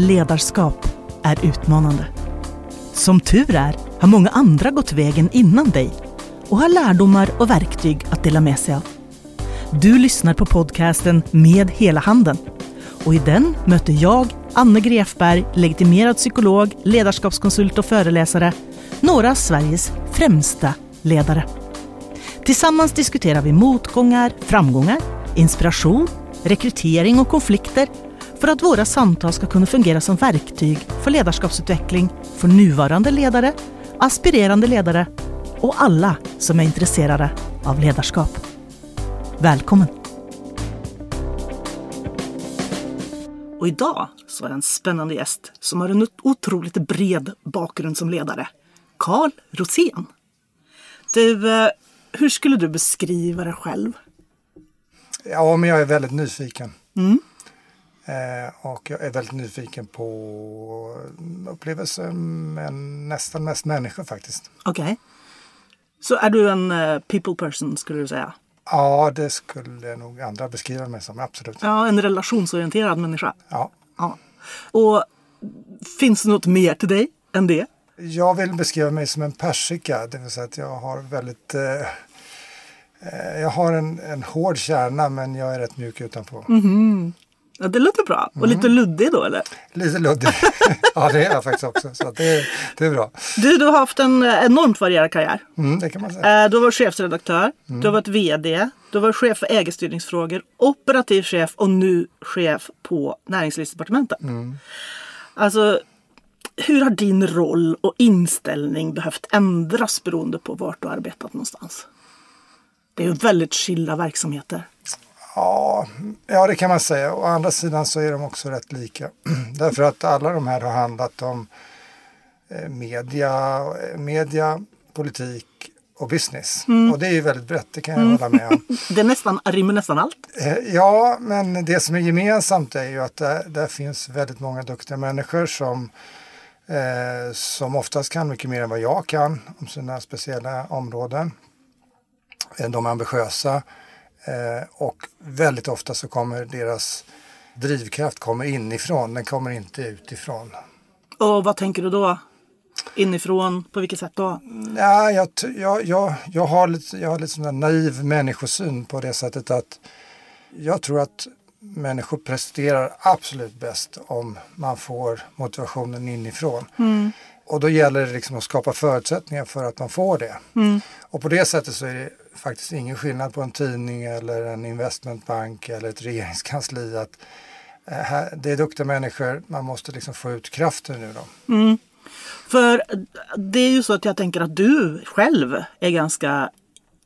Ledarskap är utmanande. Som tur är har många andra gått vägen innan dig och har lärdomar och verktyg att dela med sig av. Du lyssnar på podcasten Med hela handen och i den möter jag, Anne Grefberg, legitimerad psykolog, ledarskapskonsult och föreläsare, några av Sveriges främsta ledare. Tillsammans diskuterar vi motgångar, framgångar, inspiration, rekrytering och konflikter för att våra samtal ska kunna fungera som verktyg för ledarskapsutveckling för nuvarande ledare, aspirerande ledare och alla som är intresserade av ledarskap. Välkommen! Och idag så är det en spännande gäst som har en otroligt bred bakgrund som ledare. Karl Rosén. Du, eh, hur skulle du beskriva dig själv? Ja, men jag är väldigt nyfiken. Mm. Eh, och jag är väldigt nyfiken på upplevelser med nästan mest människor faktiskt. Okej. Okay. Så är du en uh, people person skulle du säga? Ja, det skulle nog andra beskriva mig som, absolut. Ja, en relationsorienterad människa. Ja. ja. Och finns det något mer till dig än det? Jag vill beskriva mig som en persika, det vill säga att jag har väldigt eh, eh jag har en, en hård kärna men jag är rätt mjuk utanpå. Mm -hmm. Ja, det låter bra. Och lite luddig då eller? Lite luddig. ja, det är jag faktiskt också. Så det, det är bra. Du, du har haft en enormt varierad karriär. Mm, det kan man säga. Eh, du har varit chefsredaktör, mm. du har varit VD, du har varit chef för ägarstyrningsfrågor, operativ chef och nu chef på Näringslivsdepartementet. Mm. Alltså, hur har din roll och inställning behövt ändras beroende på vart du har arbetat någonstans? Det är ju väldigt skilda verksamheter. Ja, ja, det kan man säga. Å andra sidan så är de också rätt lika. Därför att alla de här har handlat om eh, media, media politik och business. Mm. Och det är ju väldigt brett, det kan jag mm. hålla med om. det nästan, rymmer nästan allt. Eh, ja, men det som är gemensamt är ju att där, där finns väldigt många duktiga människor som, eh, som oftast kan mycket mer än vad jag kan om sina speciella områden. Eh, de är ambitiösa Eh, och väldigt ofta så kommer deras drivkraft kommer inifrån, den kommer inte utifrån. Och vad tänker du då? Inifrån, på vilket sätt då? Ja, jag, jag, jag, jag har lite, jag har lite sån naiv människosyn på det sättet att jag tror att människor presterar absolut bäst om man får motivationen inifrån. Mm. Och då gäller det liksom att skapa förutsättningar för att man får det. Mm. Och på det sättet så är det faktiskt ingen skillnad på en tidning eller en investmentbank eller ett regeringskansli. Att, eh, det är duktiga människor, man måste liksom få ut kraften ur dem. Mm. För det är ju så att jag tänker att du själv är ganska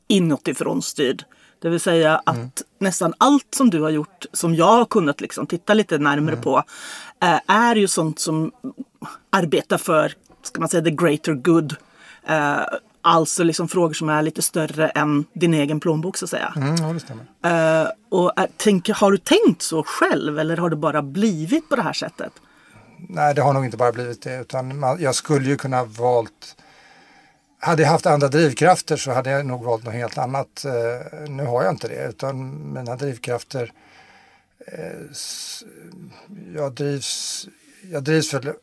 inutifrån styrd. Det vill säga att mm. nästan allt som du har gjort som jag har kunnat liksom titta lite närmare mm. på eh, är ju sånt som arbetar för, ska man säga, the greater good. Eh, Alltså liksom frågor som är lite större än din egen plånbok så att säga. Mm, ja, det stämmer. Uh, och är, tänk, har du tänkt så själv eller har det bara blivit på det här sättet? Nej, det har nog inte bara blivit det utan man, jag skulle ju kunna valt hade jag haft andra drivkrafter så hade jag nog valt något helt annat. Uh, nu har jag inte det utan mina drivkrafter uh, jag drivs, jag drivs för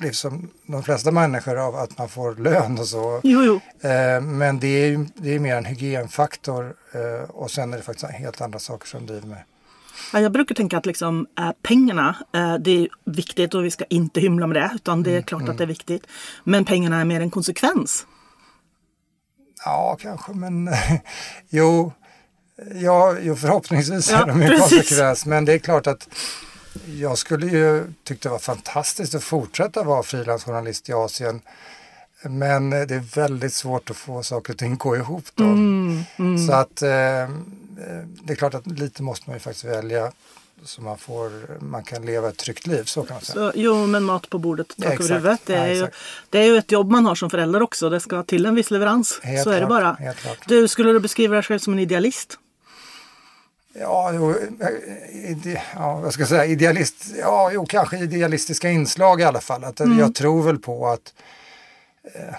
liksom de flesta människor av att man får lön och så. Jo, jo. Eh, men det är ju det är mer en hygienfaktor eh, och sen är det faktiskt helt andra saker som driver mig. Ja, jag brukar tänka att liksom, äh, pengarna, det är viktigt och vi ska inte hymla med det utan det är mm, klart mm. att det är viktigt. Men pengarna är mer en konsekvens. Ja, kanske men jo, ja, jo, förhoppningsvis ja, är de en konsekvens. Men det är klart att jag skulle ju tycka det var fantastiskt att fortsätta vara frilansjournalist i Asien. Men det är väldigt svårt att få saker och ting gå ihop då. Mm, mm. Så att eh, det är klart att lite måste man ju faktiskt välja så man, får, man kan leva ett tryggt liv. Så kan man säga. Så, jo, men mat på bordet, tak över huvudet. Det är, ja, ju, det är ju ett jobb man har som förälder också. Det ska till en viss leverans. Helt så är klart, det bara. Du, skulle du beskriva dig själv som en idealist? Ja, eh, ide, ja, vad ska jag säga, idealist, ja, jo, kanske idealistiska inslag i alla fall. Att mm. Jag tror väl på att eh,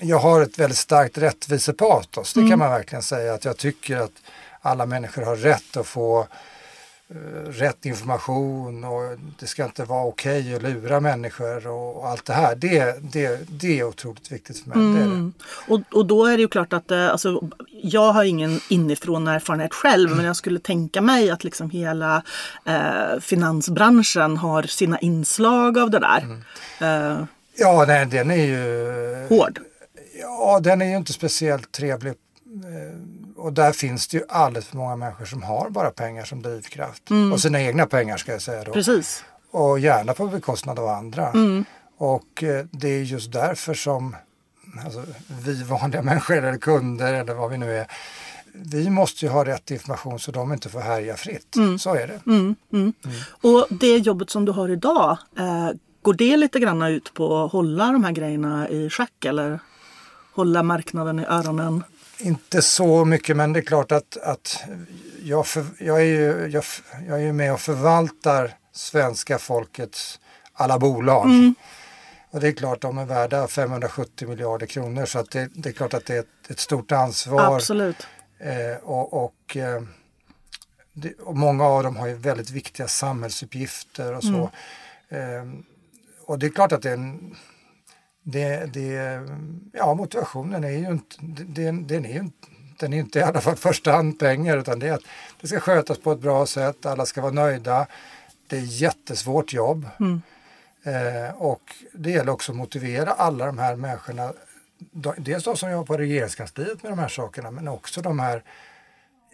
jag har ett väldigt starkt rättvisepatos, det mm. kan man verkligen säga. Att jag tycker att alla människor har rätt att få rätt information och det ska inte vara okej okay att lura människor och, allt det här. Det, det, det är otroligt viktigt för mig. Mm. Mm. Och, och då är det ju klart att eh, alltså, jag har ingen inifrån erfarenhet själv mm. men jag skulle tänka mig att liksom hela eh, finansbranschen har sina inslag av det där. Mm. Eh, ja, nej, den är ju hård. Ja, den är ju inte speciellt trevlig eh, och där finns det ju alldeles för många människor som har bara pengar som drivkraft. Mm. Och sina egna pengar ska jag säga då. Precis. Och gärna på bekostnad av andra. Mm. Och eh, det är just därför som alltså, vi vanliga människor eller kunder eller vad vi nu är. Vi måste ju ha rätt information så de inte får härja fritt. Mm. Så är det. Mm, mm. Mm. Och det jobbet som du har idag, eh, går det lite grann ut på att hålla de här grejerna i schack eller hålla marknaden i öronen? Inte så mycket men det är klart att, att jag, för, jag, är ju, jag, jag är med och förvaltar svenska folkets alla bolag. Mm. Och det är klart de är värda 570 miljarder kronor så att det, det är klart att det är ett, ett stort ansvar. Absolut. Eh, och, och, eh, det, och, många av dem har ju väldigt viktiga samhällsuppgifter och så. Mm. Eh, och det är klart att det är en det, det, ja, motivationen är ju inte, den, den är ju inte, den är inte i alla fall första hand pengar utan det är att det ska skötas på ett bra sätt, alla ska vara nöjda. Det är jättesvårt jobb. Mm. Eh, och det gäller också att motivera alla de här människorna, dels de som jobbar på regeringskansliet med de här sakerna men också de här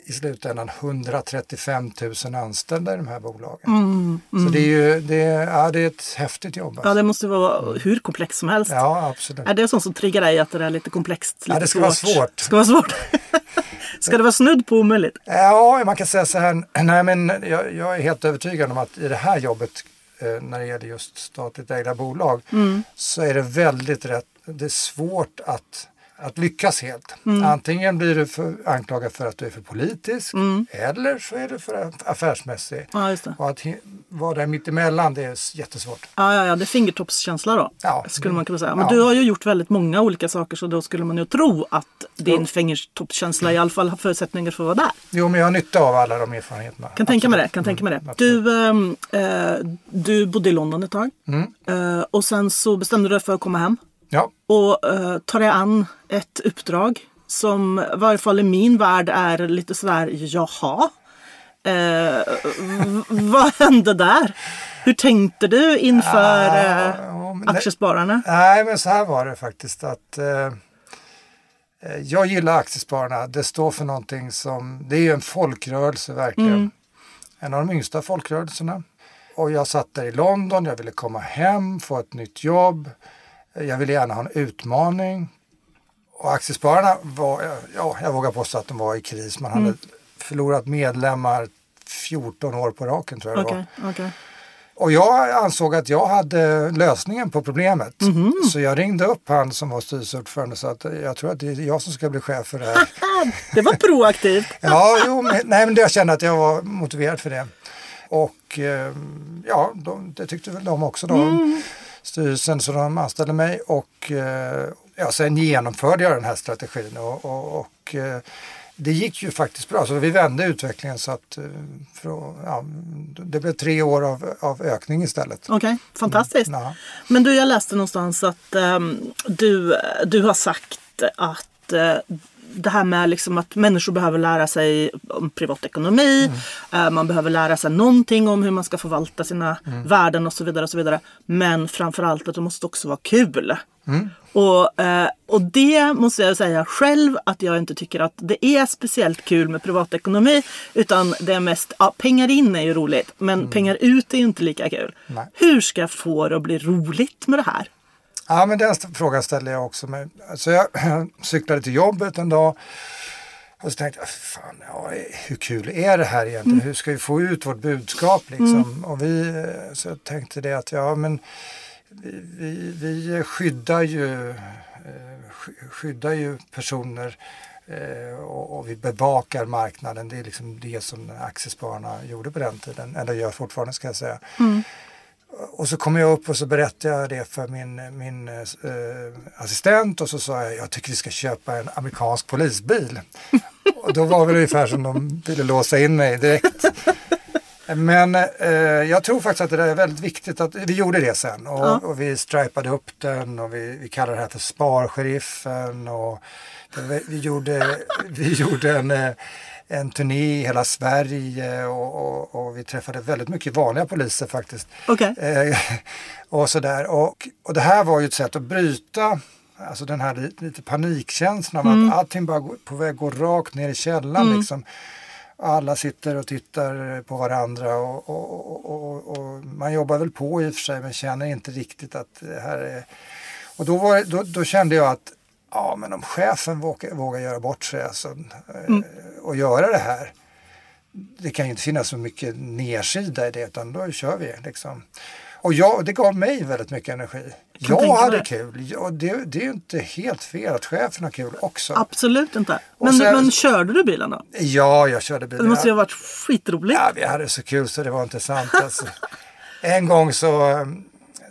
i slutändan 135 000 anställda i de här bolagen. Mm, mm. Så det är ju det är, ja, det är ett häftigt jobb. Alltså. Ja, det måste vara hur komplext som helst. Ja, absolut. Är det sånt som triggar dig att det är lite komplext? Lite ja, det ska svårt? vara svårt. Ska vara svårt. ska det vara snudd på omöjligt? Ja, man kan säga så här. Nej, men jag, jag är helt övertygad om att i det här jobbet eh, när det gäller just statligt ägda bolag mm. så är det väldigt rätt. Det är svårt att att lyckas helt. Mm. Antingen blir du för, anklagad för att du är för politisk mm. eller så är du för affärsmässig. Ja, Och att vara där mittemellan det är jättesvårt. Ja, ja, ja det är fingertoppskänsla då. Ja, skulle man kunna säga. Men ja. du har ju gjort väldigt många olika saker så då skulle man ju tro att din jo. fingertoppskänsla i alla fall har förutsättningar för att vara där. Jo, men jag har nytta av alla de erfarenheterna. Kan tänka mig det. Kan tänka mig det. Mm, du, äh, du bodde i London ett tag mm. äh, och sen så bestämde du dig för att komma hem. Ja. Och uh, tar jag an ett uppdrag som i varje fall i min värld är lite sådär, jaha. Uh, vad hände där? Hur tänkte du inför uh, aktiespararna? Nej, men så här var det faktiskt att uh, jag gillar aktiespararna. Det står för någonting som, det är ju en folkrörelse verkligen. Mm. En av de yngsta folkrörelserna. Och jag satt där i London, jag ville komma hem, få ett nytt jobb. Jag ville gärna ha en utmaning. Och Aktiespararna var, ja, jag vågar påstå att de var i kris. Man hade mm. förlorat medlemmar 14 år på raken tror jag okay, det var. Okay. Och jag ansåg att jag hade lösningen på problemet. Mm -hmm. Så jag ringde upp han som var styrelseordförande och sa att jag tror att det är jag som ska bli chef för det här. det var proaktivt. ja, jo, men, nej, men jag kände att jag var motiverad för det. Och eh, ja, de, det tyckte väl de också. Då. Mm styrelsen så de anställde mig och eh, ja, sen genomförde jag den här strategin och, och, och eh, det gick ju faktiskt bra. Så vi vände utvecklingen så att eh, för, ja, det blev tre år av, av ökning istället. Okej, okay, fantastiskt. Mm, ja. Men du, jag läste någonstans att um, du, du har sagt att uh, det här med liksom att människor behöver lära sig om privatekonomi. Mm. Eh, man behöver lära sig någonting om hur man ska förvalta sina mm. värden och så vidare. och så vidare. Men framförallt att det måste också vara kul. Mm. Och, eh, och det måste jag säga själv att jag inte tycker att det är speciellt kul med privatekonomi. Utan det är mest, ja, pengar in är ju roligt men mm. pengar ut är inte lika kul. Nej. Hur ska jag få det att bli roligt med det här? Ja, men den frågan ställde jag också mig. Alltså jag cyklade till jobbet en dag och så tänkte jag, fan, ja, hur kul är det här egentligen? Mm. Hur ska vi få ut vårt budskap liksom? Mm. Och vi, så jag tänkte det att, ja men vi, vi, vi skyddar ju eh, skyddar ju personer eh, och, och, vi bevakar marknaden. Det är liksom det som aktiespararna gjorde på den tiden, eller gör fortfarande ska jag säga. Mm. Och så kom jag upp och så berättade jag det för min, min eh, assistent och så sa jag jag tycker vi ska köpa en amerikansk polisbil. och då var det ungefär som de ville låsa in mig direkt. Men eh, jag tror faktiskt att det är väldigt viktigt att vi gjorde det sen och, Ja. och vi stripade upp den och vi, vi kallar det här för Sparsheriffen och vi, vi, gjorde, vi gjorde en, eh, en turné i hela Sverige och, och, och vi träffade väldigt mycket vanliga poliser faktiskt. Okej. Eh, och sådär. Och, och det här var ju ett sätt att bryta alltså den här lite, panikkänslan av att allting bara går, på väg att gå rakt ner i källaren. Liksom. Alla sitter och tittar på varandra och, och, och man jobbar väl på i och för sig men känner inte riktigt att det här är... Och då, var, då, då kände jag att ja men om chefen vågar, vågar göra bort sig alltså, eh, och göra det här det kan ju inte finnas så mycket nedsida i det utan då kör vi. Liksom. Och jag, det gav mig väldigt mycket energi. Tänka Jag hade det. kul. Och det, det är ju inte helt fel att chefen har kul också. Absolut inte. Men, sen- men körde du bilen då? Ja, jag körde bil. Det måste ju ha varit skitroligt. Ja, vi hade så kul så det var inte sant. Alltså. En gång så, eh,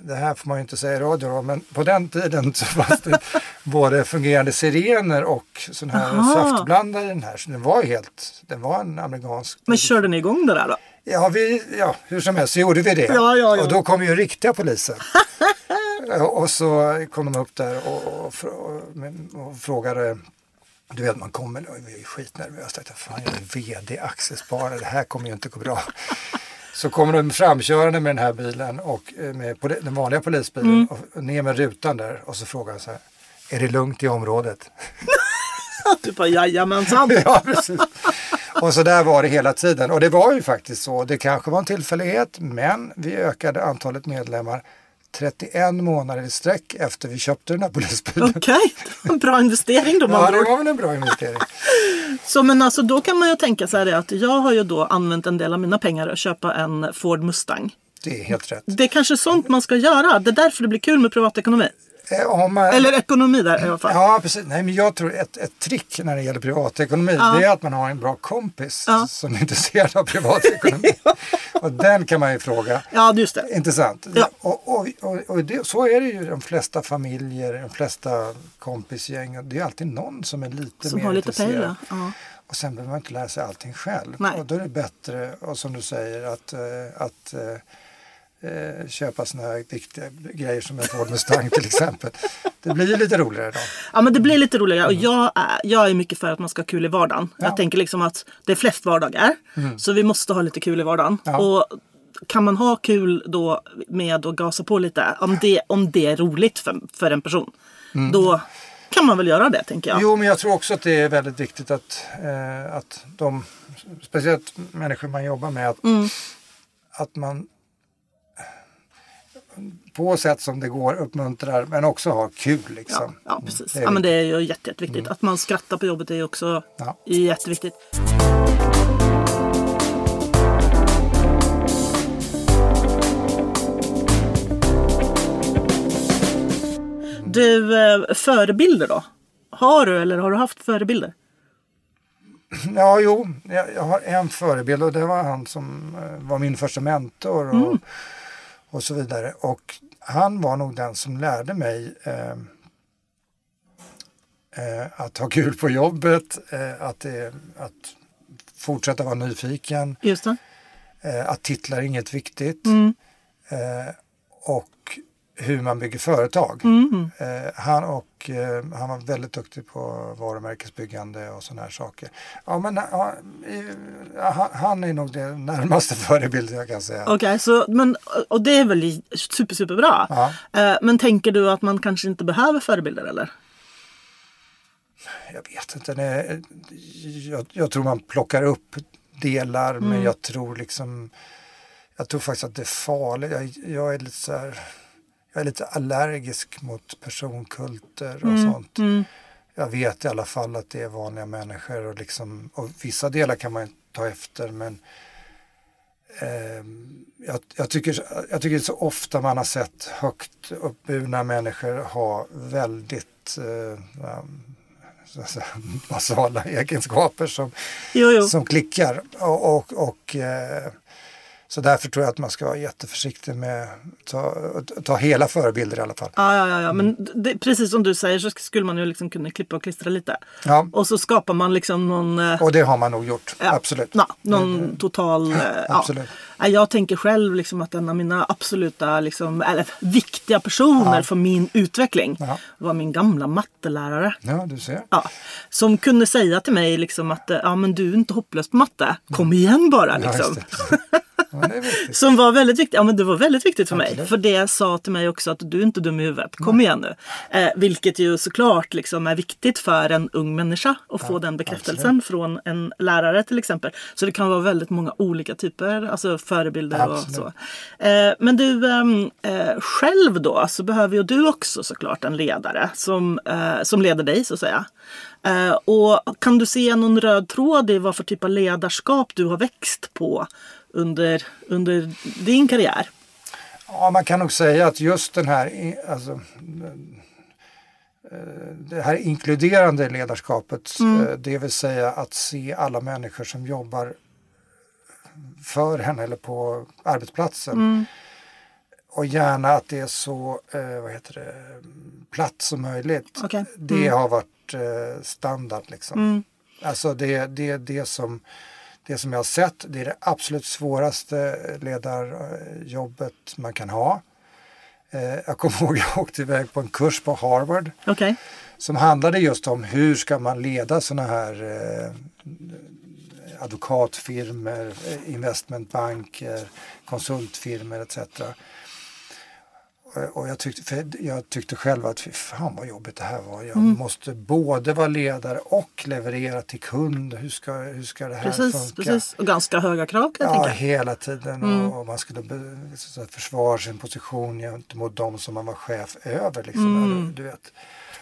det här får man ju inte säga i radio då, men på den tiden så fanns det både fungerande sirener och sån här Aha. saftblandare i den här. Så den var helt, den var en amerikansk. Men körde ni igång det där då? Ja, vi, ja, hur som helst så gjorde vi det. Ja, ja, ja. Och då kom ju riktiga polisen. och så kom de upp där och, och, och, och frågade du vet man kommer och vi är skitnervösa. Jag tänkte, Fan jag är VD aktiesparare, det här kommer ju inte gå bra. Så kommer de framkörande med den här bilen och eh, med den vanliga polisbilen Mm. och ner med rutan där och så frågar han så här, är det lugnt i området? Du bara jajamensan. ja, precis. Och så där var det hela tiden. Och det var ju faktiskt så. Det kanske var en tillfällighet, men vi ökade antalet medlemmar 31 månader i sträck efter vi köpte den här polisbilen. Okej, en bra investering då Ja, det var väl en bra investering. Så men alltså då kan man ju tänka så här att jag har ju då använt en del av mina pengar att köpa en Ford Mustang. Det är helt rätt. Det är kanske sånt man ska göra. Det är därför det blir kul med privatekonomi. Eh, man, Eller ekonomi där i alla fall. Ja, precis. Nej, men jag tror ett, ett trick när det gäller privatekonomi Ja. det är att man har en bra kompis Ja. som är intresserad av privatekonomi. och den kan man ju fråga. Ja, just det. Intressant. Ja. Och, och, och, och det, så är det ju de flesta familjer, de flesta kompisgäng. Det är alltid någon som är lite Som mer har lite intresserad. ja. Och sen behöver man inte lära sig allting själv. Nej. Och då är det bättre, och som du säger, att, eh, att eh, köpa sådana här viktiga grejer som en Ford Mustang till exempel. Det blir ju lite roligare då. Ja men det blir lite roligare och jag är, jag är mycket för att man ska ha kul i vardagen. Mm. Ja. Mm. Jag tänker liksom att det är flest vardagar. Så vi måste ha lite kul i vardagen. Ja. Och kan man ha kul då med att gasa på lite, om det, om det är roligt för, för en person. Då kan man väl göra det tänker jag. Mm. Jo, men jag tror också att det är väldigt viktigt att, eh, att de, speciellt människor man jobbar med, att, Mm. att man på sätt som det går uppmuntrar men också har kul. Ja, Liksom. ja precis. Det är ja, men det är ju jätte, jätteviktigt. Att man skrattar på jobbet är också Ja. jätteviktigt. Du, eh, förebilder då? Har du eller har du haft förebilder? Ja, jo, jag, jag har en förebild och det var han som eh, var min första mentor och, Mm. Och så vidare. Och han var nog den som lärde mig eh, eh, att ha kul på jobbet, eh, att, eh, att fortsätta vara nyfiken, eh, att titlar är inget viktigt Mm. eh, och hur man bygger företag. Mm. Eh, han, och, eh, han var väldigt duktig på varumärkesbyggande och sådana här saker. Ja, men, ja, i, han, han är nog det närmaste förebilden jag kan säga. Okej, så men och det är väl super, superbra. Ja. Eh, Men tänker du att man kanske inte behöver förebilder eller? Jag vet inte, det, jag, jag tror man plockar upp delar men jag tror liksom jag tror faktiskt att det är farligt. Jag, jag är lite så här, jag är lite allergisk mot personkulter och sånt. Mm. Jag vet i alla fall att det är vanliga människor och, liksom, och vissa delar kan man ta efter men ehm, jag, jag, tycker, jag tycker så ofta man har sett högt uppburna människor ha väldigt eh, säga, basala egenskaper som, Jo, jo. som klickar. Och, och, och, eh, Så därför tror jag att man ska vara jätteförsiktig med att ta, ta hela förebilder i alla fall. Ja, ja, ja, ja. men det, precis som du säger så skulle man ju liksom kunna klippa och klistra lite. Ja. Och så skapar man liksom någon... eh, Och det har man nog gjort, Ja. absolut. Ja, någon total... eh, Ja. absolut. Ja, Jag tänker själv liksom att en av mina absoluta liksom, eller, viktiga personer för min utveckling Ja. var min gamla mattelärare. Ja, du ser. Ja, som kunde säga till mig liksom att eh, ja, men du är inte hopplös på matte. Kom igen bara. Ja, Liksom. Ja. Som var väldigt viktigt. Ja men det var väldigt viktigt för mig. Absolut. För det sa till mig också att du är inte dum i huvudet. Kom igen nu. Eh, vilket ju såklart liksom är viktigt för en ung människa att få den bekräftelsen från en lärare till exempel. Så det kan vara väldigt många olika typer, alltså förebilder och Absolut. så. Eh, men du, ehm, eh, själv då så behöver ju du också såklart en ledare som, eh, som leder dig så att säga. Eh, och kan du se någon röd tråd i vad för typ av ledarskap du har växt på under, under din karriär? Ja, man kan nog säga att just den här, alltså, eh, det här inkluderande ledarskapet, eh, det vill säga att se alla människor som jobbar för henne eller på arbetsplatsen. Och gärna att det är så eh, vad heter det, platt som möjligt. Okej. Det har varit standard. Liksom. Alltså det, det är det som, det som jag har sett. Det är det absolut svåraste ledarjobbet man kan ha. Eh, jag kommer ihåg jag åkte iväg på en kurs på Harvard Okej. som handlade just om hur ska man leda sådana här eh, advokatfirmor, eh, investmentbanker, konsultfirmor etc. Och- Och jag tyckte, för jag tyckte själv att fan vad jobbigt det här var. Jag Mm. måste både vara ledare och leverera till kund. Hur ska, hur ska det här Precis, funka? precis. Och ganska höga krav kan jag Ja, tänka. hela tiden. Mm. Och, man skulle så att försvara sin position gentemot de som man var chef över. Liksom, Mm. du vet.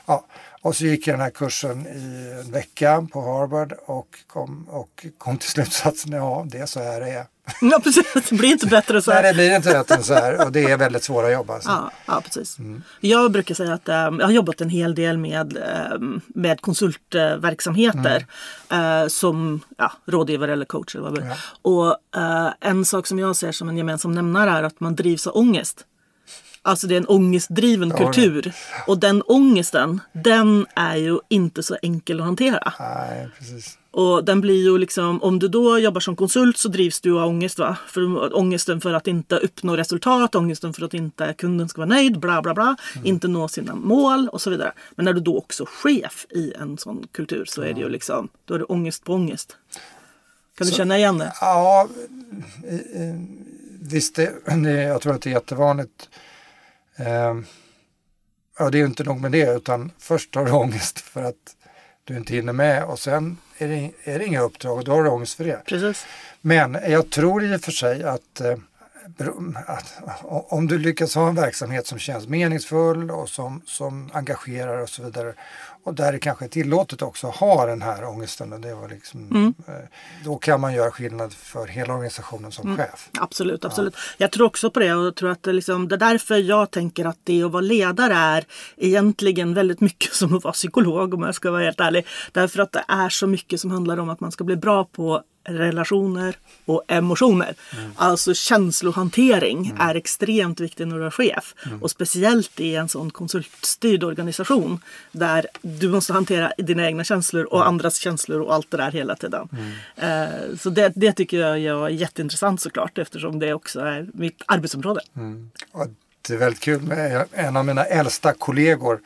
Ja. Och så gick jag den här kursen i en vecka på Harvard och kom, och kom till slutsatsen, ja det är så här det är. Ja, precis. Det blir inte bättre så Nej, här. det blir inte rätt än så här och det är väldigt svåra jobb alltså. Ja, ja precis. Mm. Jag brukar säga att eh, jag har jobbat en hel del med, eh, med konsultverksamheter Mm. eh, som ja, rådgivare eller coach. Eller vad det är. Och eh, en sak som jag ser som en gemensam nämnare är att man drivs av ångest. Alltså det är en ångestdriven det. kultur. Och den ångesten, den är ju inte så enkel att hantera. Nej, precis. Och den blir ju liksom, om du då jobbar som konsult så drivs du av ångest va? För ångesten för att inte uppnå resultat, ångesten för att inte kunden ska vara nöjd, bla bla bla. Inte nå sina mål och så vidare. Men när du då också chef i en sån kultur så är det ju liksom, då är det ångest på ångest. Kan du känna igen det? Ja, visst, det, jag tror att det är jättevanligt. Eh, ja, det är ju inte nog med det, utan först har du ångest för att du inte hinner med och sen är det, är det inga uppdrag och då har du ångest för det. Precis. Men jag tror i och för sig att, eh, att om du lyckas ha en verksamhet som känns meningsfull och som, som engagerar och så vidare och där det kanske är tillåtet också att ha den här ångesten, och det var liksom, eh, då kan man göra skillnad för hela organisationen som chef. Absolut, absolut. Jag tror också på det och jag tror att det, liksom, det är därför jag tänker att det att vara ledare är egentligen väldigt mycket som att vara psykolog om jag ska vara helt ärlig. Därför att det är så mycket som handlar om att man ska bli bra på relationer och emotioner. Alltså känslohantering är extremt viktigt när du är chef. Och speciellt i en sån konsultstyrd organisation där du måste hantera dina egna känslor och andras känslor och allt det där hela tiden. Eh, så det, det tycker jag är jätteintressant såklart eftersom det också är mitt arbetsområde. Och det är väldigt kul med en av mina äldsta kollegor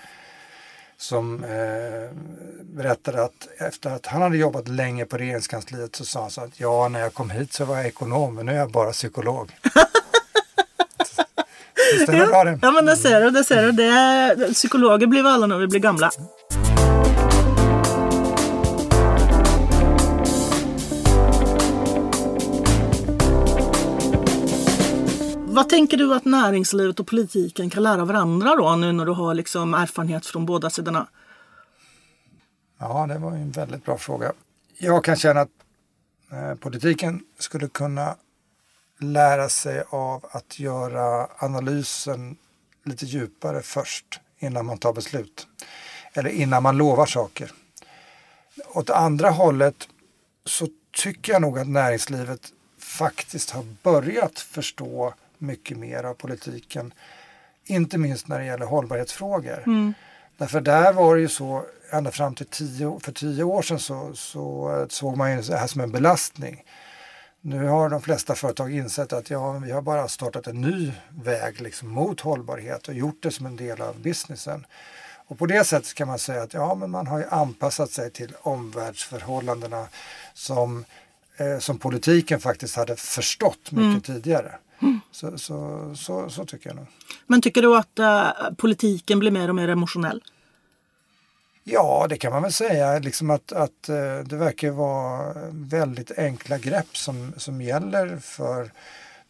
som eh, berättade att efter att han hade jobbat länge på regeringskansliet så sa han så att ja, när jag kom hit så var jag ekonom, men nu är jag bara psykolog. Så stämmer bra det. Ja men det ser du, det ser du. Det psykologer blir vi alla när vi blir gamla. Vad tänker du att näringslivet och politiken kan lära varandra då nu när du har liksom erfarenhet från båda sidorna? Ja, det var ju en väldigt bra fråga. Jag kan känna att eh, politiken skulle kunna lära sig av att göra analysen lite djupare först innan man tar beslut. Eller innan man lovar saker. Åt andra hållet så tycker jag nog att näringslivet faktiskt har börjat förstå mycket mer av politiken. Inte minst när det gäller hållbarhetsfrågor. Mm. Därför där var det ju så, ända fram till tio, för tio år sedan så, så såg man ju det här som en belastning. Nu har de flesta företag insett att ja, vi har bara startat en ny väg liksom, mot hållbarhet och gjort det som en del av businessen. Och på det sättet kan man säga att ja, men man har ju anpassat sig till omvärldsförhållandena som, eh, som politiken faktiskt hade förstått mycket tidigare. Så, så, så, så tycker jag nog. Men tycker du att eh, politiken blir mer och mer emotionell? Ja, det kan man väl säga. Liksom att, att eh, det verkar vara väldigt enkla grepp som, som gäller för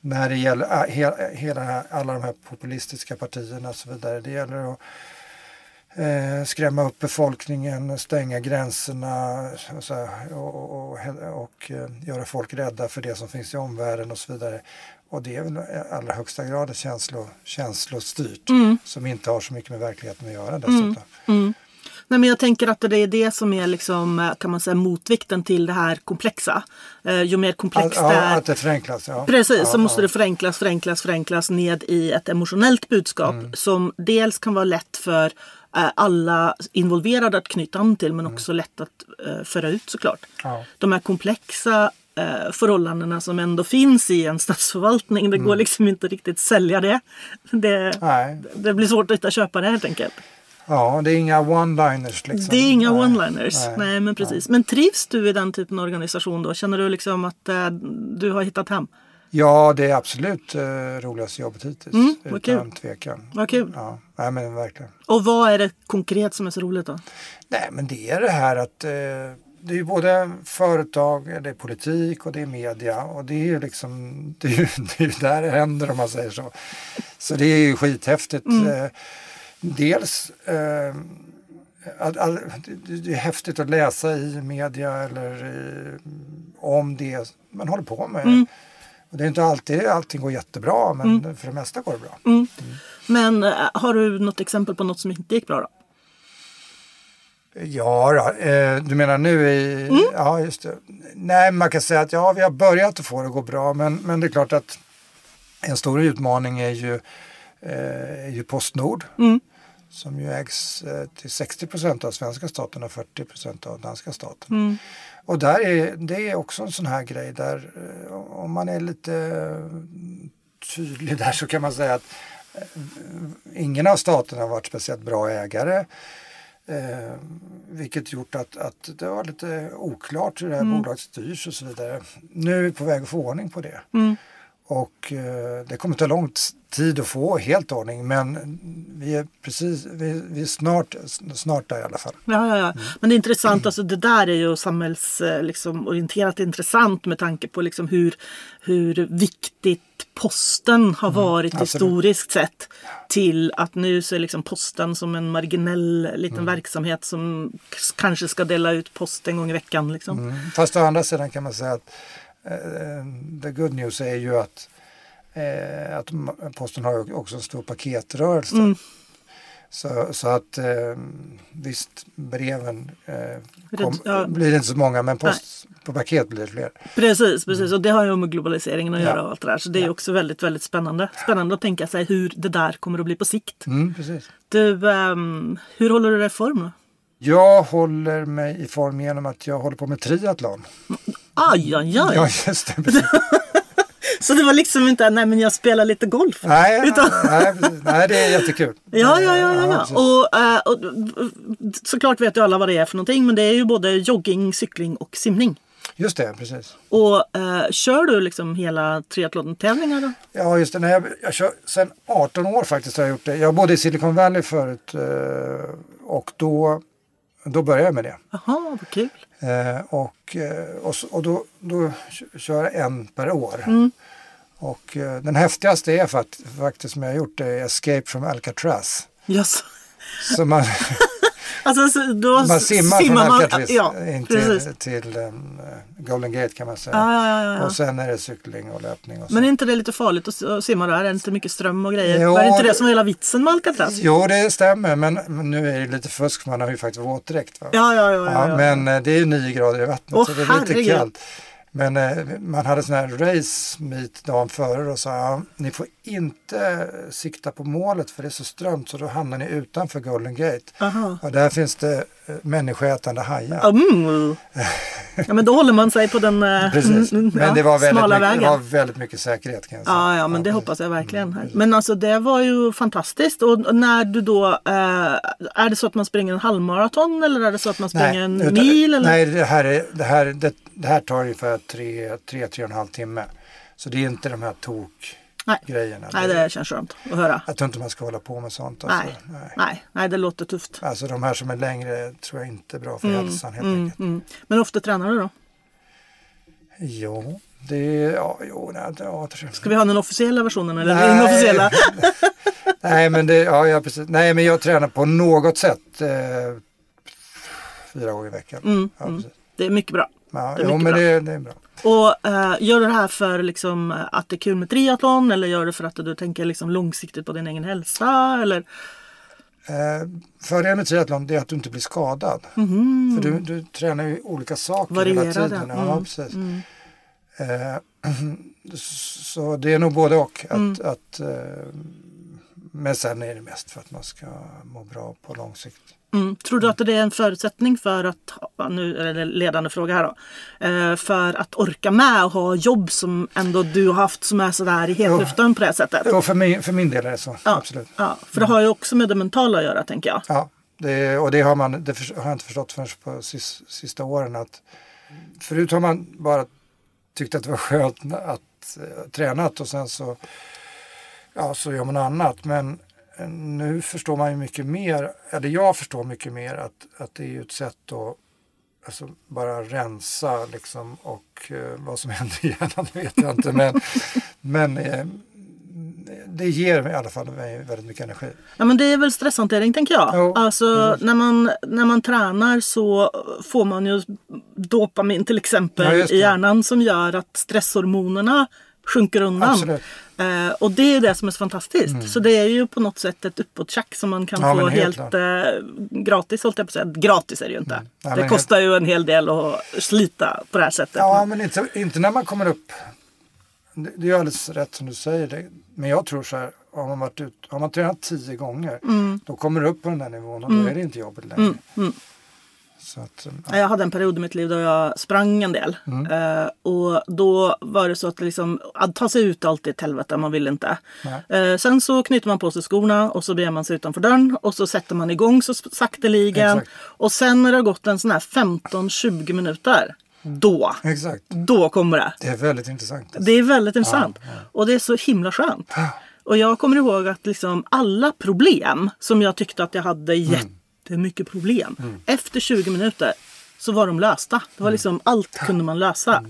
när det gäller he, hela alla de här populistiska partierna och så vidare. Det gäller att skrämma upp befolkningen, stänga gränserna och, och, och, och, göra folk rädda för det som finns i omvärlden och så vidare. Och det är väl i allra högsta grad känslo, känslostyrt som inte har så mycket med verkligheten att göra dessutom. Mm. Nej, men jag tänker att det är det som är liksom, eh, kan man säga, motvikten till det här komplexa. Eh, ju mer komplext Att, det ja, är, att det förenklas. Ja. Precis, ja, så måste ja. det förenklas, förenklas, förenklas ned i ett emotionellt budskap Mm. som dels kan vara lätt för eh, alla involverade att knyta an till Mm. men också lätt att eh, föra ut såklart. Ja. De här komplexa eh, förhållandena som ändå finns i en statsförvaltning, det Mm. går liksom inte riktigt sälja det. Det, Nej, det blir svårt att hitta köpare helt enkelt. ja, det är inga one-liners. Liksom. Det är inga Nej, one-liners. Nej, nej, men precis. Men trivs du i den typen av organisation då? Känner du liksom att eh, du har hittat hem? Ja, det är absolut eh, roligaste jobbet hittills. Mm, utan kul. tvekan. Vad kul. Ja, nej, men verkligen. Och vad är det konkret som är så roligt då? Nej, men det är det här att eh, det är både företag, det är politik och det är media och det är ju liksom det är ju, det är där det händer om man säger så. Så det är ju skithäftigt. Eh, dels eh, att, att, det är häftigt att läsa i media eller eh, om det man håller på med. Och det är inte alltid allting går jättebra men för det mesta går det bra. Men eh, har du något exempel på något som inte gick bra då? Ja, eh, du menar nu i... Mm. Ja, just det. Nej, man kan säga att ja, vi har börjat att få det att gå bra, men, men det är klart att en stor utmaning är ju, eh, är ju Postnord. Mm. Som ju ägs eh, till 60 procent av svenska staten och 40 procent av danska staten. Mm. Och där är, det är också en sån här grej där eh, om man är lite eh, tydlig där så kan man säga att ingen av staterna har varit speciellt bra ägare. Eh, vilket gjort att, att det var lite oklart hur det här bolaget styrs och så vidare. Nu är vi på väg att få ordning på det. Mm. Och eh, det kommer ta lång tid att få helt ordning men vi är precis, vi, vi är snart, snart där i alla fall. Ja, ja, ja. Men det är intressant, alltså det där är ju samhällsorienterat liksom, orienterat intressant med tanke på liksom hur, hur viktigt posten har varit absolut. historiskt sett. Till att nu så är liksom posten som en marginell liten verksamhet som kanske ska dela ut post en gång i veckan. Liksom. Mm. Fast å andra sidan kan man säga att eh, the good news är ju att, eh, att posten har också en stor paketrörelse. Mm. Så, så att eh, visst, breven eh, kom, Ja. blir inte så många men post, på paket blir det fler. Precis, precis. Och det har ju med globaliseringen att Mm. Ja. göra och allt det där. Så det är Ja. också väldigt, väldigt spännande. Spännande att tänka sig hur det där kommer att bli på sikt. Mm, precis. Du, ehm, hur håller du dig i form då? Jag håller mig i form genom att jag håller på med triathlon. Aj, aj, aj. Ja, just det. Så det var liksom inte, nej men jag spelar lite golf. nej, Utan- nej, nej, det är jättekul. Ja, ja, ja. ja, ja. Och, eh, och, såklart vet ju alla vad det är för någonting. Men det är ju både jogging, cykling och simning. Just det, precis. Och eh, kör du liksom hela triathlon-tävlingar då? Ja, just det. Nej, jag, jag kör, sen 18 år faktiskt har jag gjort det. Jag bodde i Silicon Valley förut eh, och då, då började jag med det. Jaha, vad kul. Eh, och eh, och, och då, då kör jag en per år. Mm. Och eh, den häftigaste är fakt, faktiskt som jag har gjort det är Escape from Alcatraz. Yes. Så man, Alltså, så då man simmar från man- Alcatraz Ja, in precis. till, till um, Golden Gate kan man säga. Ja, ja. Och sen är det cykling och löpning. Och. Men är inte det lite farligt att simma där? Är det inte mycket ström och grejer? Jo, Var det inte det som var hela vitsen med Alcatraz? Jo, det stämmer, men, nu är det lite fusk. Man har ju faktiskt våtdräkt. Va? Ja, ja, ja. ja, Ja, ja. men eh, det är ju nio grader i vattnet Åh, så det är lite herregud. kallt. Men eh, man hade sån här race meet dagen före och sa ja, ni får inte sikta på målet för det är så strömt så då hamnar ni utanför Golden Gate. Aha. Och där finns det eh, människoätande hajar. Mm. Ja, men då håller man sig på den eh, Precis. mm, Men ja, det var, väldigt smala mycket, det vägen. var väldigt mycket säkerhet kan jag säga. Ja, ja, men det hoppas jag verkligen. Mm. Men alltså det var ju fantastiskt. Och när du då, eh, är det så att man springer en halvmaraton eller är det så att man springer en utan- mil? Eller? Nej, det här, är, det, här, det, det här tar ungefär tre, tre, tre och en halv timme. Så det är inte de här tok-grejerna. Nej, nej, det känns skönt att höra. Jag tror inte man ska hålla på med sånt. Alltså. Nej. Nej. Nej, nej, det låter tufft. Alltså de här som är längre tror jag inte är bra för hälsan helt Mm, enkelt. mm. Men ofta tränar du då? Jo, det ja, jo, nej, ja, jag. Ska vi ha den officiella versionen eller Nej. den inofficiella? Nej, men det, ja, ja, precis. Nej, men jag tränar på något sätt eh, fyra gånger i veckan. Mm, ja, mm. Det är mycket bra. Ja, Det är jo, men bra. det, det är bra. Och eh, gör du det här för liksom, eh, att det är kul med triathlon eller gör du för att du tänker liksom, långsiktigt på din egen hälsa? Eller? Eh, fördelen med triathlon det är att du inte blir skadad. Mhm. För du, du tränar ju olika saker Varierade. hela tiden. Ja, Mm, precis. mm. Eh, så det är nog både och. Att, Mm. att, eh, men sen är det mest för att man ska må bra på lång sikt. Mm. Tror du att det är en förutsättning för att, nu är det ledande fråga här då, eh, för att orka med och ha jobb som ändå du har haft som är sådär i hetluften på det här sättet? Jo, för, min, för min del är det så. Ja, Absolut. Ja, för det har ju också med det mentala att göra tänker jag. Ja, det, och det har, man, det har jag inte förstått förrän på sis, sista åren. att Förut har man bara tyckt att det var skönt att eh, tränat och sen så, ja, så gör man annat. Men nu förstår man ju mycket mer, eller jag förstår mycket mer att, att det är ju ett sätt att alltså, bara rensa liksom och eh, vad som händer i hjärnan vet jag inte. Men, men eh, det ger i alla fall mig väldigt mycket energi. Ja men det är väl stresshantering tänker jag. Jo, alltså precis. när man, när man tränar så får man ju dopamin till Ja, exempel just i hjärnan som gör att stresshormonerna sjunker undan. Absolut. Eh, och det är det som är så fantastiskt. Så det är ju på något sätt ett uppåttjack som man kan Ja, få helt helt eh, gratis. Hållt jag på att säga. Gratis är det ju inte. Ja, det kostar ju en hel del att slita på det här sättet. Ja, men inte, inte när man kommer upp. Det, det är alldeles rätt som du säger. Det. Men jag tror så här, har man, varit ut, har man tränat tio gånger, då kommer du upp på den där nivån och då är det inte jobbigt längre. Mm, mm. Att, ja. Ja, Jag hade en period i mitt liv då jag sprang en del. Mm. Eh, och då var det så att liksom, att ta sig ut alltid ett helvete, man vill inte. Eh, sen så knyter man på sig skorna och så beger man sig utanför dörren och så sätter man igång så sakteligen. Exakt. Och sen när det har gått en sån här 15-20 minuter, då, Exakt. då kommer det. Det är väldigt intressant. Det är väldigt intressant. Och det är så himla skönt. Och jag kommer ihåg att liksom alla problem som jag tyckte att jag hade jättemycket problem. Efter 20 minuter så var de lösta. Det var liksom allt kunde man lösa.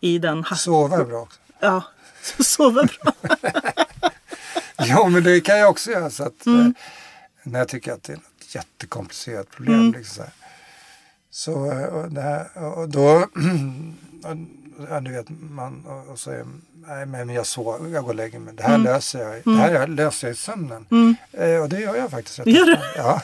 I den Sova är bra också. Ja, sova bra. Jo, men det kan jag också göra. Så att, Mm. eh, när jag tycker att det är ett jättekomplicerat problem. Mm. Liksom så här. Så eh, och det och då, ja, du vet, man och, säger, nej men jag sover, jag går och lägger mig. Det här Mm. löser jag, det här löser jag i sömnen. Eh, och det gör jag faktiskt. rätt Gör du? Ja,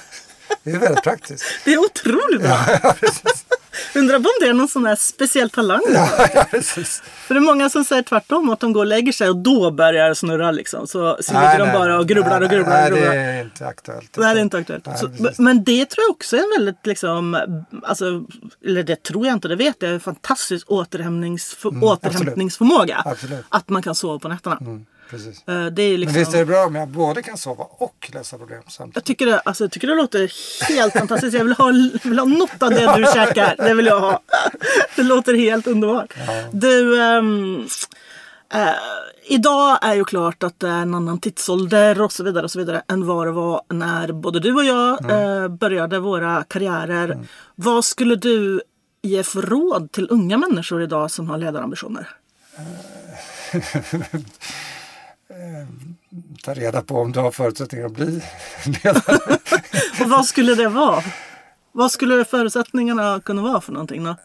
det är väldigt praktiskt. Det är otroligt bra. Ja, precis. Undrar om det är någon sån här speciell talang. Ja, ja, precis. För det är många som säger tvärtom. Att de går och lägger sig och då börjar det snurra liksom. Så, så ligger de bara och grubblar nej, och grubblar. Nej, och grubblar. det är inte aktuellt. Det är inte aktuellt. Så, men det tror jag också är en väldigt, liksom, alltså, eller det tror jag inte, det vet jag, en fantastisk återhämtnings, återhämtningsförmåga. Mm, Absolut. Att man kan sova på nätterna. Mm, precis. Eh, Det är liksom, Men visst är det bra om jag både kan sova och lösa problem samtidigt? jag, tycker det, alltså, jag tycker det låter helt fantastiskt. Jag vill ha, vill ha något av det du käkar. Det vill jag ha. Det låter helt underbart. Du, ehm, eh, idag är ju klart att det är en annan tidsålder och så vidare och så vidare än vad det var när både du och jag eh, började våra karriärer. Vad skulle du ge för råd till unga människor idag som har ledarambitioner? Ta reda på om du har förutsättningar att bli ledare. Och vad skulle det vara? Vad skulle förutsättningarna kunna vara för någonting då?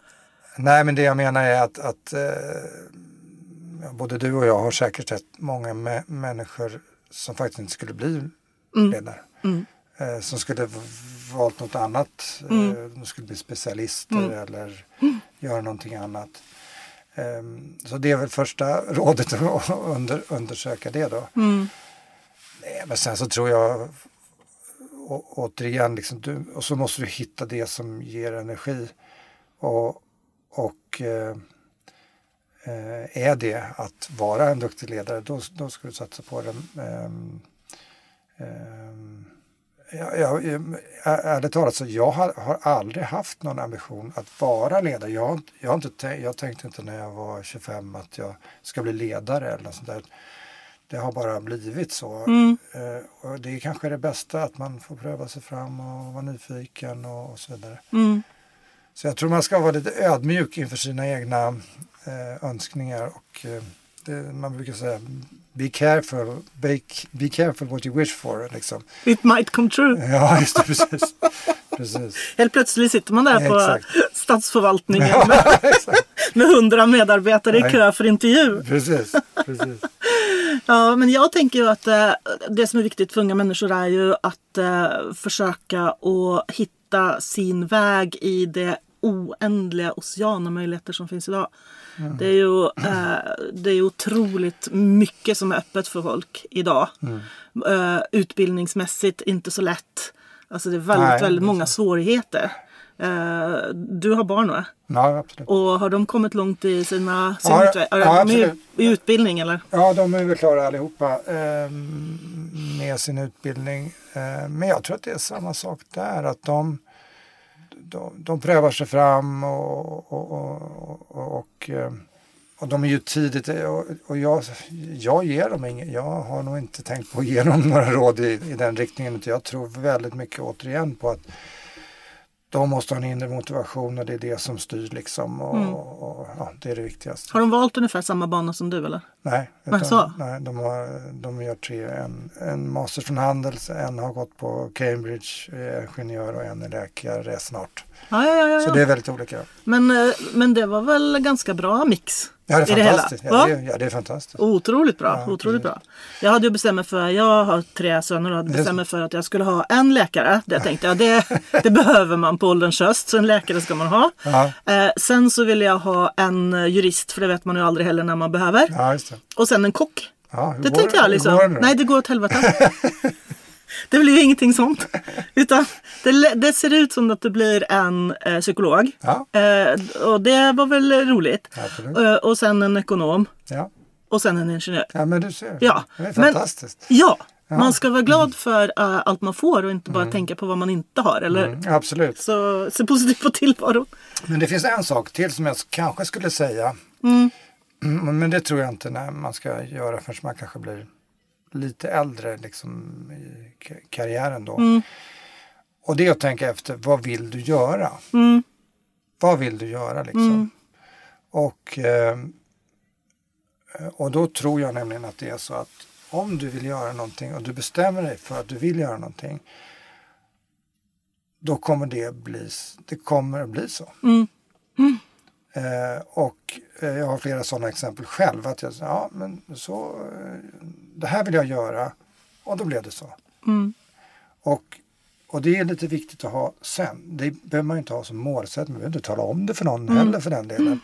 Nej, men det jag menar är att, att eh, både du och jag har säkert sett många mä- människor som faktiskt inte skulle bli ledare. Eh, som skulle valt något annat. Eh, de skulle bli specialister eller göra någonting annat. Ehm, så det är väl första rådet att under, undersöka det då. Mm. Nej, men sen så tror jag å, återigen, liksom, du, och så måste du hitta det som ger energi. Och, och eh, eh, är det att vara en duktig ledare, då, då ska du satsa på det. Um, um, jag, jag, ärligt talat, så jag har, har, aldrig haft någon ambition att vara ledare. Jag, jag, har inte, jag tänkte inte när jag var 25 att jag ska bli ledare eller något sånt där. Det har bara blivit så. Mm. Eh, och det är kanske det bästa att man får pröva sig fram och vara nyfiken och, och så vidare. Mm. Så jag tror man ska vara lite ödmjuk inför sina egna eh, önskningar och eh, det, man brukar säga be careful, be, be careful what you wish for. Liksom. It might come true. Ja, just det, precis. precis. Helt plötsligt sitter man där på Exakt. statsförvaltningen med, med hundra medarbetare i Nej. kö för intervju. precis, precis. Ja, men jag tänker ju att eh, det som är viktigt för unga människor är ju att eh, försöka att hitta sin väg i det oändliga ocean av möjligheter som finns idag. Det är ju eh, det är otroligt mycket som är öppet för folk idag. Eh, utbildningsmässigt inte så lätt. Alltså det är väldigt, Nej, väldigt många svårigheter. Eh, du har barn va? Ja, absolut. Och har de kommit långt i sina sin Ja, utve- ja, de är i utbildning eller? Ja, de är väl klara allihopa eh, med sin utbildning. Eh, men jag tror att det är samma sak där, att de, de, de prövar sig fram och, och, och, och, och, eh, och de är ju tidigt och, och jag, jag ger dem inget, jag har nog inte tänkt på att ge dem några råd i, i den riktningen. Jag tror väldigt mycket återigen på att de måste ha en inre motivation och det är det som styr liksom. Och, Mm. och, ja, det är det viktigaste. Har de valt ungefär samma bana som du eller? Nej, Men så? nej de, har, de gör tre. En, en master från Handels, en har gått på Cambridge, är ingenjör och en är läkare snart. Ja, ja, ja. Så det är väldigt olika. Men, eh, men det var väl ganska bra mix? Ja, det är det fantastiskt. Va? Ja, det, är- ja, det är fantastiskt. Otroligt bra. Ja, otroligt bra. Jag hade ju bestämt mig för, jag har tre söner och hade bestämt mig för att jag skulle ha en läkare. Det tänkte jag, det, det behöver man på ålderns höst. Så en läkare ska man ha. Eh, sen så ville jag ha en eh, jurist, för det vet man ju aldrig heller när man behöver. det. Och sen en kock. Det tänkte det- jag liksom. det? Nej, det går åt helvete. det blir ju ingenting sånt. Utan det, det ser ut som att det blir en eh, psykolog. Ja, Eh, och det var väl roligt. Eh, och sen en ekonom. Ja. Och sen en ingenjör. ja, men du ser. Ja, Det är men- fantastiskt. Ja, Ja. man ska vara glad för eh, allt man får och inte bara tänka på vad man inte har. Eller? Mm, absolut. Så se positivt på tillvaron. Men det finns en sak till som jag kanske skulle säga. Mm. Mm, Men det tror jag inte när man ska göra förrän man kanske blir lite äldre liksom, i ka- karriären då. Mm. Och det är att tänka efter, vad vill du göra? Mm. Vad vill du göra liksom? Mm. Och, eh, och då tror jag nämligen att det är så att om du vill göra någonting och du bestämmer dig för att du vill göra någonting då kommer det bli, det kommer att bli så. Mm. Eh, och eh, jag har flera sådana exempel själv. Att jag ja men så, eh, det här vill jag göra och då blev det så. Mm. Och, och det är lite viktigt att ha sen. Det behöver man ju inte ha som målsättning. Man behöver inte tala om det för någon Mm. heller för den delen.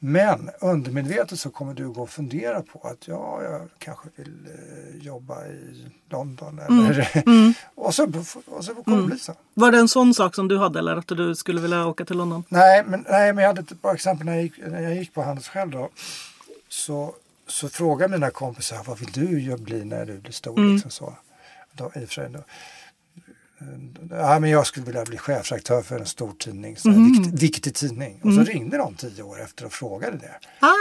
Men undermedvetet så kommer du gå och fundera på att ja, jag kanske vill eh, jobba i London. Eller, Mm. och, så, och så kommer det bli så. Var det en sån sak som du hade eller att du skulle vilja åka till London? Nej, men, nej, men jag hade ett bra exempel när jag gick, när jag gick på Handels själv då. Så, så frågade mina kompisar, vad vill du bli när du blir stor? Mm. Liksom så. Då, i och ja, men jag skulle vilja bli chefredaktör för en stor tidning, så här, Mm. viktig, viktig tidning. Och så ringde de tio år efter och frågade det. Ah,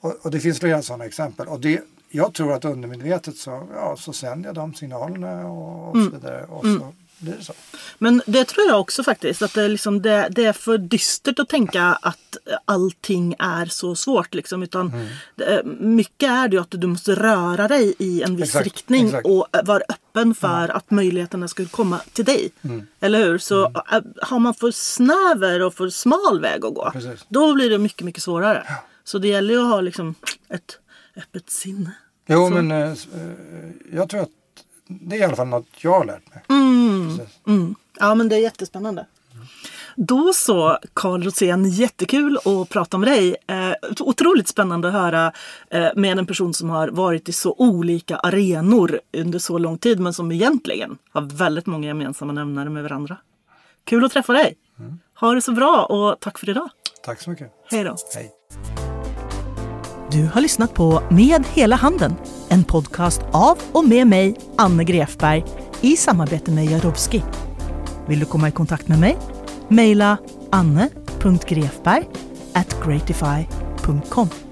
Och, och det finns flera sådana exempel. Och det, jag tror att undermedvetet så, ja, så sänder jag de signalerna och, och Mm. så vidare. Och så det så. Men det tror jag också faktiskt. Att det, är liksom, det, det är för dystert att tänka att allting är så svårt. Liksom, utan Mm. det, mycket är det ju att du måste röra dig i en viss Exakt, riktning exakt. och vara öppen för att möjligheterna ska komma till dig. Mm. Eller hur? Så äh, har man för snäver och för smal väg att gå, Precis. då blir det mycket, mycket svårare. Så det gäller ju att ha liksom ett öppet sinne. Jo, Så. men eh, eh, jag tror att det är i alla fall något jag har lärt mig. Mm. Mm. Ja men det är jättespännande. Då så, Carl Rosén, jättekul att prata med dig. Eh, otroligt spännande att höra eh, med en person som har varit i så olika arenor under så lång tid men som egentligen har väldigt många gemensamma nämnare med varandra. Kul att träffa dig! Mm. Ha det så bra och tack för idag! Tack så mycket! Hej då! Hej. Du har lyssnat på Med hela handen, en podcast av och med mig, Anne Grefberg, i samarbete med Jarowski. Vill du komma i kontakt med mig? Maila anne.grefberg at gratify.com